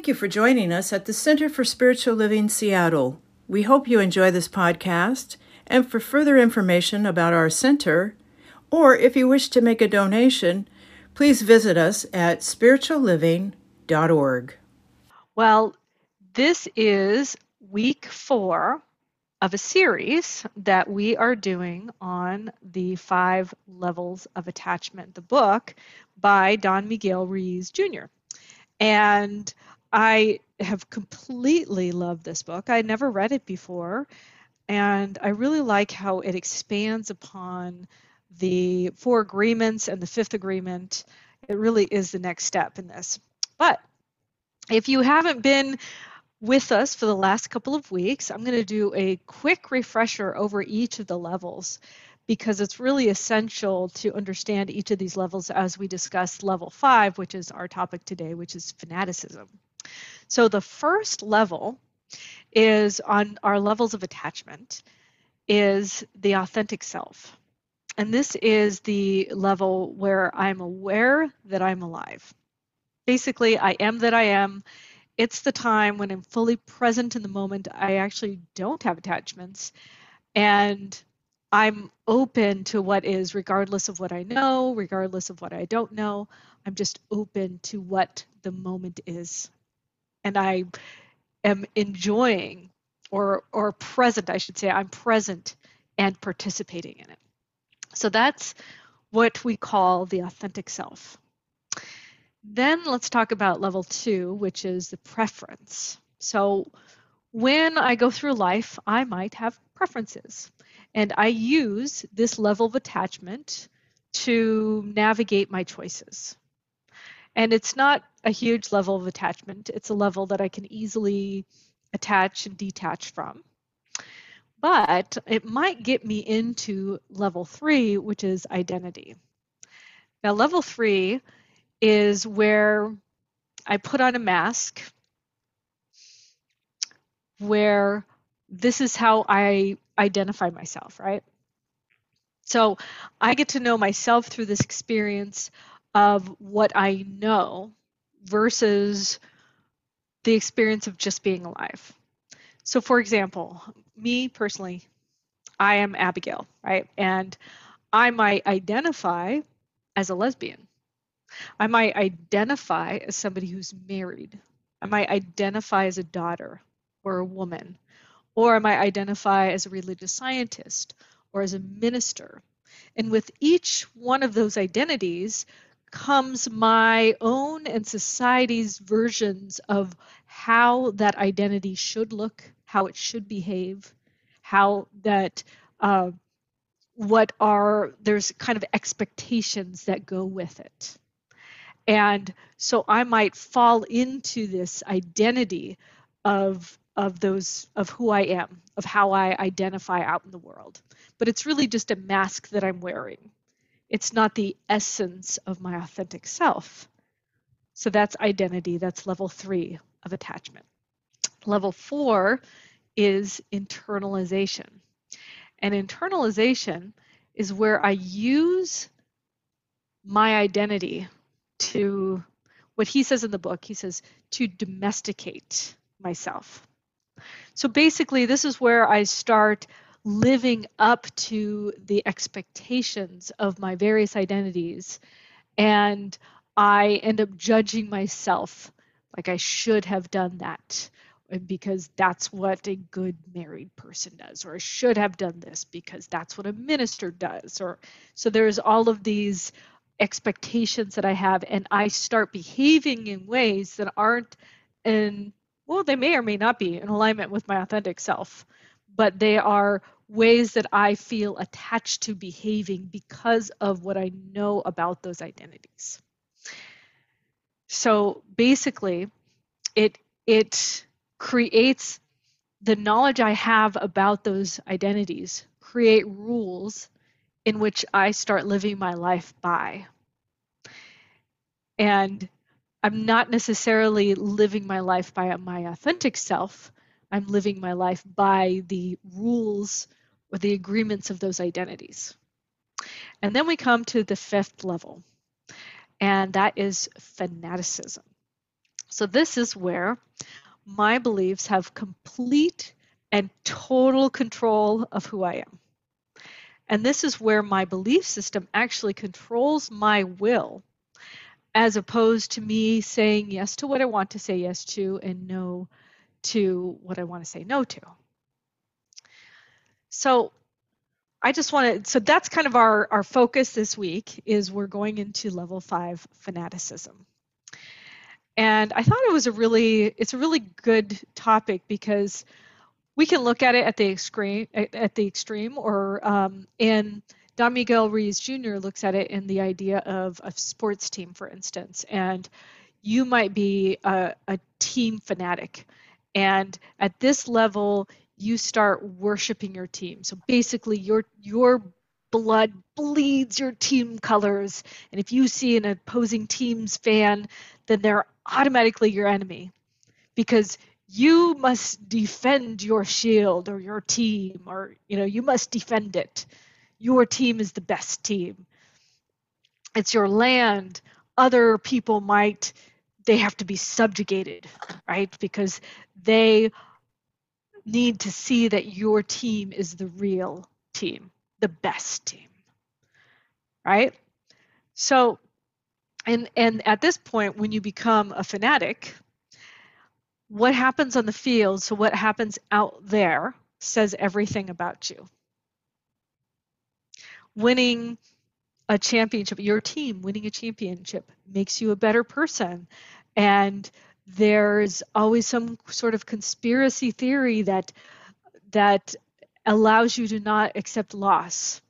Thank you for joining us at the Center for Spiritual Living Seattle. We hope you enjoy this podcast. And for further information about our center, or if you wish to make a donation, please visit us at spiritualliving.org. Well, this is week four of a series that we are doing on the five levels of attachment, the book by Don Miguel Ruiz Jr. And I have completely loved this book. I never read it before, and I really like how it expands upon the four agreements and the fifth agreement. It really is the next step in this. But if you haven't been with us for the last couple of weeks, I'm going to do a quick refresher over each of the levels because it's really essential to understand each of these levels as we discuss level five, which is our topic today, which is fanaticism. So the first level is on our levels of attachment is the authentic self. And this is the level where I'm aware that I'm alive. Basically, I am that I am. It's the time when I'm fully present in the moment. I actually don't have attachments. And I'm open to what is, regardless of what I know, regardless of what I don't know. I'm just open to what the moment is. And I am enjoying or or present, I should say, I'm present and participating in it. So that's what we call the authentic self. Then let's talk about level two, which is the preference. So when I go through life, I might have preferences. And I use this level of attachment to navigate my choices. And it's not a huge level of attachment, it's a level that I can easily attach and detach from. But it might get me into level three, which is identity. Now, level three is where I put on a mask, where this is how I identify myself, right? So I get to know myself through this experience of what I know versus the experience of just being alive. So, for example, me personally, I am Abigail, right? And I might identify as a lesbian. I might identify as somebody who's married. I might identify as a daughter or a woman or I might identify as a religious scientist or as a minister. And with each one of those identities comes my own and society's versions of how that identity should look, how it should behave, how that uh, what are there's kind of expectations that go with it. And so I might fall into this identity of of those of who I am, of how I identify out in the world. But it's really just a mask that I'm wearing. It's not the essence of my authentic self. So that's identity. That's level three of attachment. Level four is internalization. And internalization is where I use my identity to, what he says in the book, he says, to domesticate myself. So basically, this is where I start living up to the expectations of my various identities. And I end up judging myself like I should have done that because that's what a good married person does or I should have done this because that's what a minister does or so there's all of these expectations that I have and I start behaving in ways that aren't in well, they may or may not be in alignment with my authentic self, but they are ways that I feel attached to behaving because of what I know about those identities. So basically, it it creates the knowledge I have about those identities create rules in which I start living my life by. And I'm not necessarily living my life by my authentic self. I'm living my life by the rules or the agreements of those identities. And then we come to the fifth level, and that is fanaticism. So, this is where my beliefs have complete and total control of who I am. And this is where my belief system actually controls my will, as opposed to me saying yes to what I want to say yes to and no to what I want to say no to. So, I just want to, so that's kind of our, our focus this week is we're going into level five fanaticism. And I thought it was a really, it's a really good topic because we can look at it at the extreme, at the extreme or um, in Don Miguel Ruiz Jr. looks at it in the idea of a sports team, for instance, and you might be a, a team fanatic. And at this level, you start worshiping your team. So basically, your your blood bleeds your team colors, and if you see an opposing team's fan, then they're automatically your enemy, because you must defend your shield or your team, or you know you must defend it. Your team is the best team. It's your land. Other people might they have to be subjugated, right? Because they need to see that your team is the real team, the best team. Right? So and and at this point when you become a fanatic, what happens on the field, so what happens out there says everything about you. Winning a championship, your team winning a championship makes you a better person. And there's always some sort of conspiracy theory that that allows you to not accept loss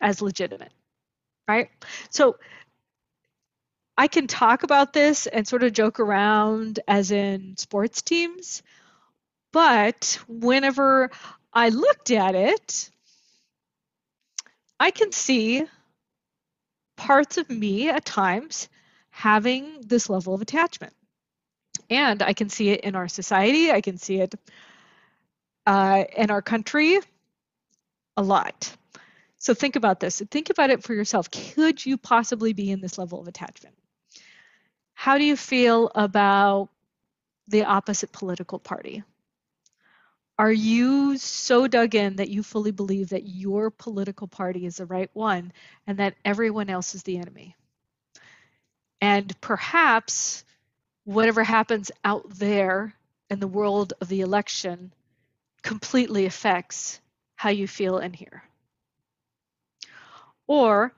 as legitimate right? So i can talk about this and sort of joke around as in sports teams but whenever i looked at it i can see parts of me at times having this level of attachment and I can see it in our society, I can see it uh, in our country a lot. So think about this. Think about it for yourself. Could you possibly be in this level of attachment? How do you feel about the opposite political party? Are you so dug in that you fully believe that your political party is the right one and that everyone else is the enemy? And perhaps whatever happens out there in the world of the election completely affects how you feel in here. Or,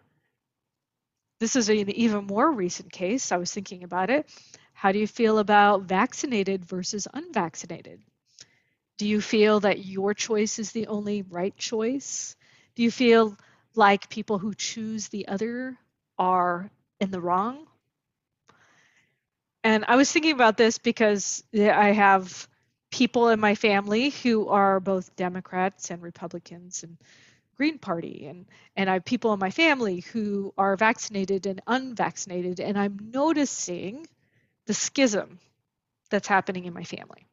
this is an even more recent case, I was thinking about it. How do you feel about vaccinated versus unvaccinated? Do you feel that your choice is the only right choice? Do you feel like people who choose the other are in the wrong? And I was thinking about this because I have people in my family who are both Democrats and Republicans and Green Party and and I have people in my family who are vaccinated and unvaccinated and I'm noticing the schism that's happening in my family.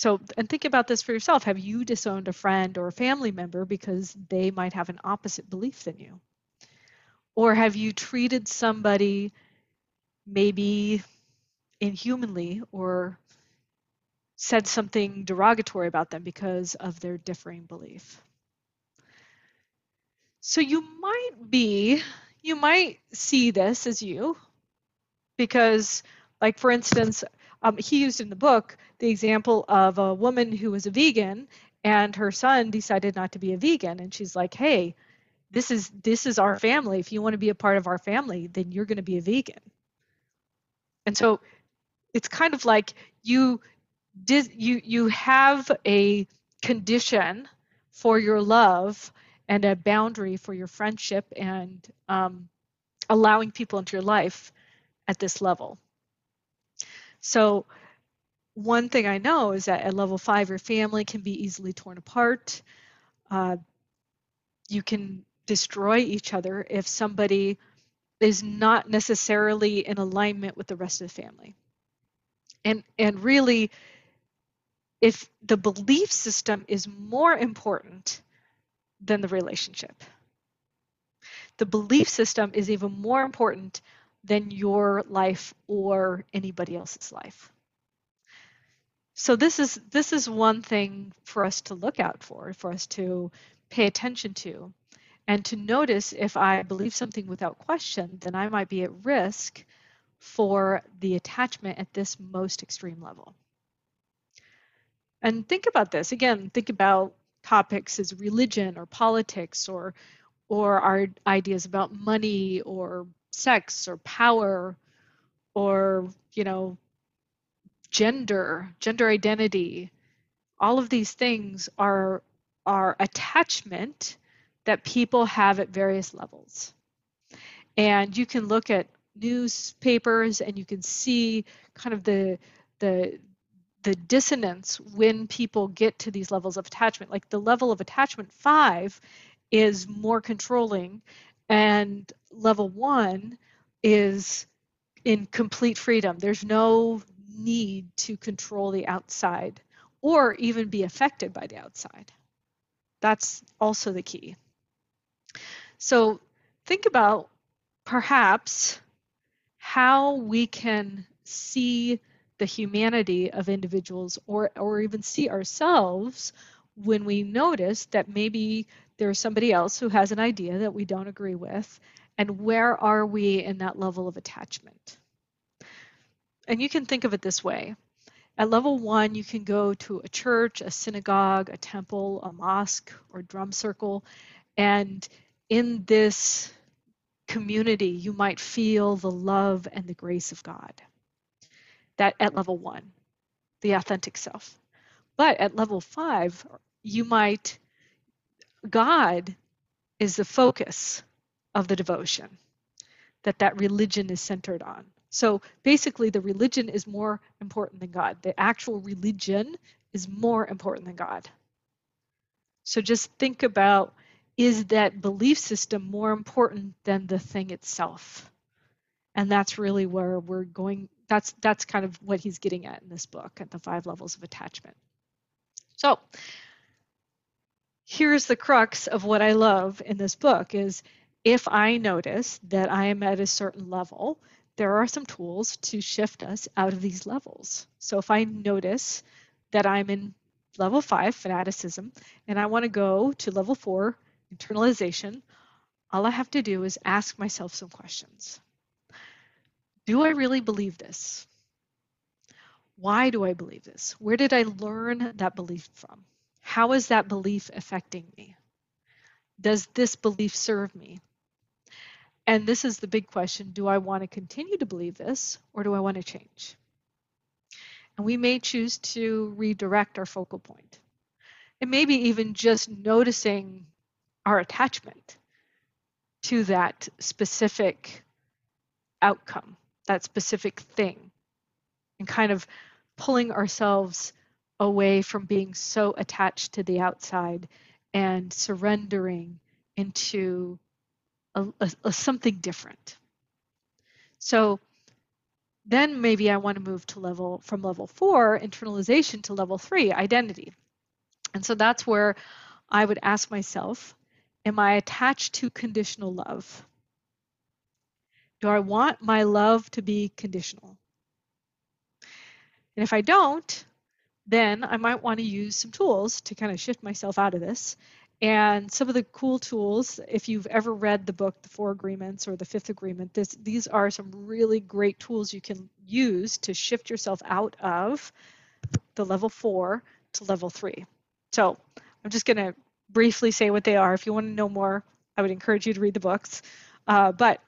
So and think about this for yourself. Have you disowned a friend or a family member because they might have an opposite belief than you? Or have you treated somebody maybe inhumanly or said something derogatory about them because of their differing belief. So you might be, you might see this as you, because, like for instance, um, he used in the book the example of a woman who was a vegan and her son decided not to be a vegan, and she's like, "Hey, this is this is our family. If you want to be a part of our family, then you're going to be a vegan." And so it's kind of like you did you you have a condition for your love and a boundary for your friendship and um, allowing people into your life at this level. So one thing I know is that at level five, your family can be easily torn apart. Uh, you can destroy each other if somebody is not necessarily in alignment with the rest of the family. And and really if the belief system is more important than the relationship. The belief system is even more important than your life or anybody else's life. So this is this is one thing for us to look out for, for us to pay attention to, and to notice if I believe something without question, then I might be at risk for the attachment at this most extreme level. And think about this again, think about topics as religion or politics or or our ideas about money or sex or power or you know gender gender identity. All of these things are are attachment that people have at various levels. And you can look at newspapers and you can see kind of the the the dissonance when people get to these levels of attachment. Like the level of attachment 5 is more controlling and level 1 is in complete freedom. There's no need to control the outside or even be affected by the outside. That's also the key. So think about perhaps how we can see the humanity of individuals or or even see ourselves when we notice that maybe there's somebody else who has an idea that we don't agree with and where are we in that level of attachment? And you can think of it this way. At level one you can go to a church a synagogue a temple a mosque or drum circle and in this community you might feel the love and the grace of god. That at level one, the authentic self. But at level five, you might, God is the focus of the devotion that that religion is centered on. So basically, the religion is more important than God. The actual religion is more important than God. So just think about is that belief system more important than the thing itself? And that's really where we're going that's that's kind of what he's getting at in this book at the five levels of attachment. So here's the crux of what I love in this book is if I notice that I am at a certain level, there are some tools to shift us out of these levels. So if I notice that I'm in level five, fanaticism, and I want to go to level four, internalization, all I have to do is ask myself some questions. Do I really believe this? Why do I believe this? Where did I learn that belief from? How is that belief affecting me? Does this belief serve me? And this is the big question do I want to continue to believe this or do I want to change? And we may choose to redirect our focal point. And maybe even just noticing our attachment to that specific outcome that specific thing and kind of pulling ourselves away from being so attached to the outside and surrendering into a, a, a something different. So then maybe I want to move to level from level four, internalization, to level three, identity. And so that's where I would ask myself, am I attached to conditional love? Do I want my love to be conditional? And if I don't, then I might want to use some tools to kind of shift myself out of this. And some of the cool tools, if you've ever read the book, The Four Agreements or The Fifth Agreement, this, these are some really great tools you can use to shift yourself out of the level four to level three. So I'm just going to briefly say what they are. If you want to know more, I would encourage you to read the books. Uh, but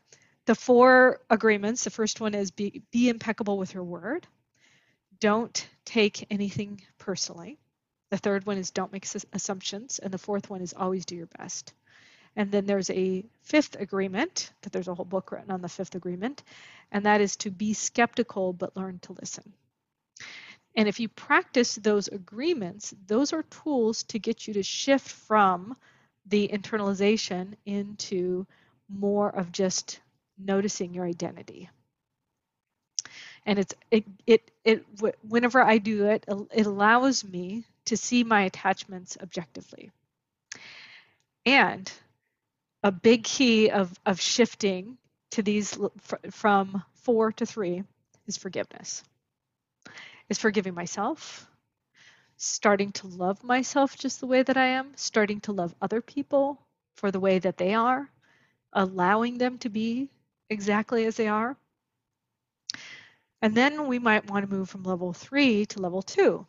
the four agreements the first one is be, be impeccable with your word don't take anything personally. The third one is don't make assumptions and the fourth one is always do your best. And then there's a fifth agreement that there's a whole book written on the fifth agreement and that is to be skeptical but learn to listen. And if you practice those agreements those are tools to get you to shift from the internalization into more of just noticing your identity and it's it it it whenever i do it it allows me to see my attachments objectively and a big key of of shifting to these from four to three is forgiveness. Is forgiving myself, starting to love myself just the way that I am, starting to love other people for the way that they are, allowing them to be exactly as they are. And then we might want to move from level three to level two.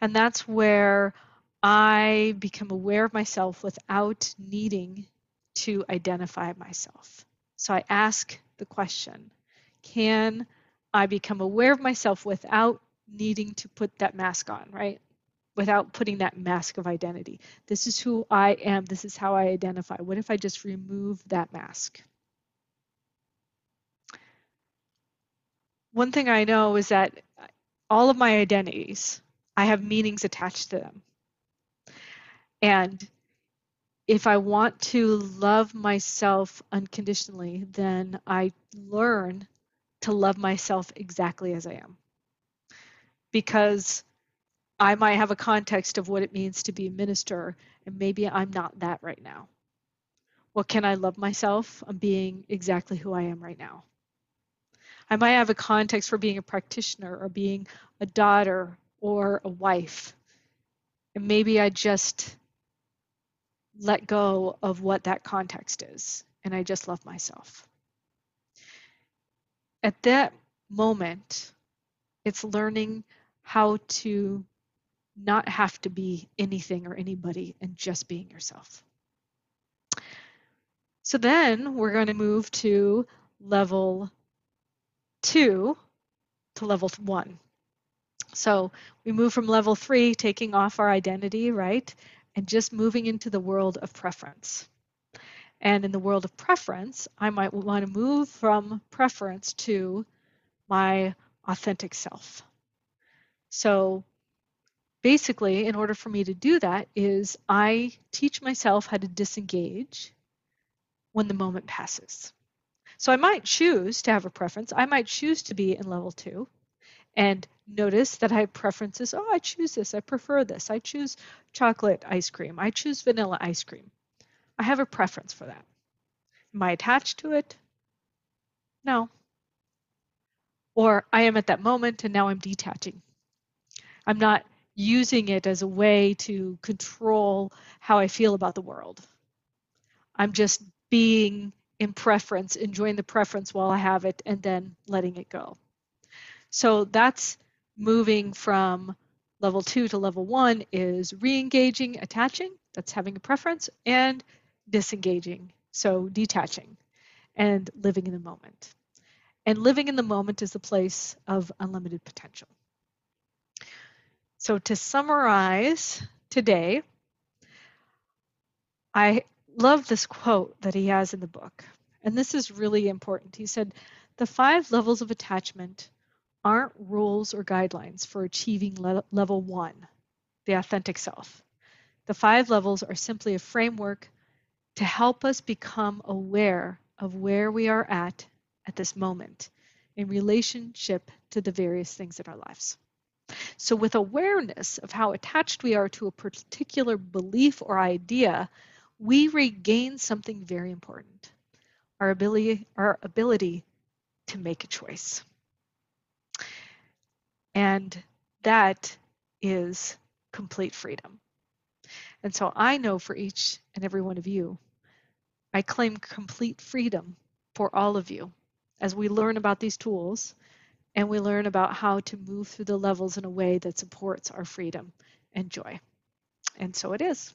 And that's where I become aware of myself without needing to identify myself. So I ask the question Can I become aware of myself without needing to put that mask on, right? Without putting that mask of identity. This is who I am. This is how I identify. What if I just remove that mask? One thing I know is that all of my identities, I have meanings attached to them. And if I want to love myself unconditionally, then I learn to love myself exactly as I am. Because I might have a context of what it means to be a minister, and maybe I'm not that right now. Well, can I love myself? I'm being exactly who I am right now. I might have a context for being a practitioner or being a daughter or a wife. And maybe I just let go of what that context is and I just love myself. At that moment, it's learning how to not have to be anything or anybody and just being yourself. So then we're going to move to level two to level one. So we move from level three, taking off our identity, right? And just moving into the world of preference. And in the world of preference, I might want to move from preference to my authentic self. So basically, in order for me to do that, is I teach myself how to disengage when the moment passes. So I might choose to have a preference. I might choose to be in level two and notice that I have preferences. Oh, I choose this. I prefer this. I choose chocolate ice cream. I choose vanilla ice cream. I have a preference for that. Am I attached to it? No. Or I am at that moment and now I'm detaching. I'm not using it as a way to control how I feel about the world. I'm just being in preference, enjoying the preference while I have it, and then letting it go. So that's moving from level two to level one is re-engaging, attaching, that's having a preference, and disengaging, so detaching, and living in the moment. And living in the moment is the place of unlimited potential. So to summarize today, I love this quote that he has in the book. And this is really important. He said, The five levels of attachment aren't rules or guidelines for achieving le- level one, the authentic self. The five levels are simply a framework to help us become aware of where we are at at this moment in relationship to the various things in our lives. So, with awareness of how attached we are to a particular belief or idea, we regain something very important our ability, our ability to make a choice. And that is complete freedom. And so I know for each and every one of you, I claim complete freedom for all of you as we learn about these tools and we learn about how to move through the levels in a way that supports our freedom and joy. And so it is.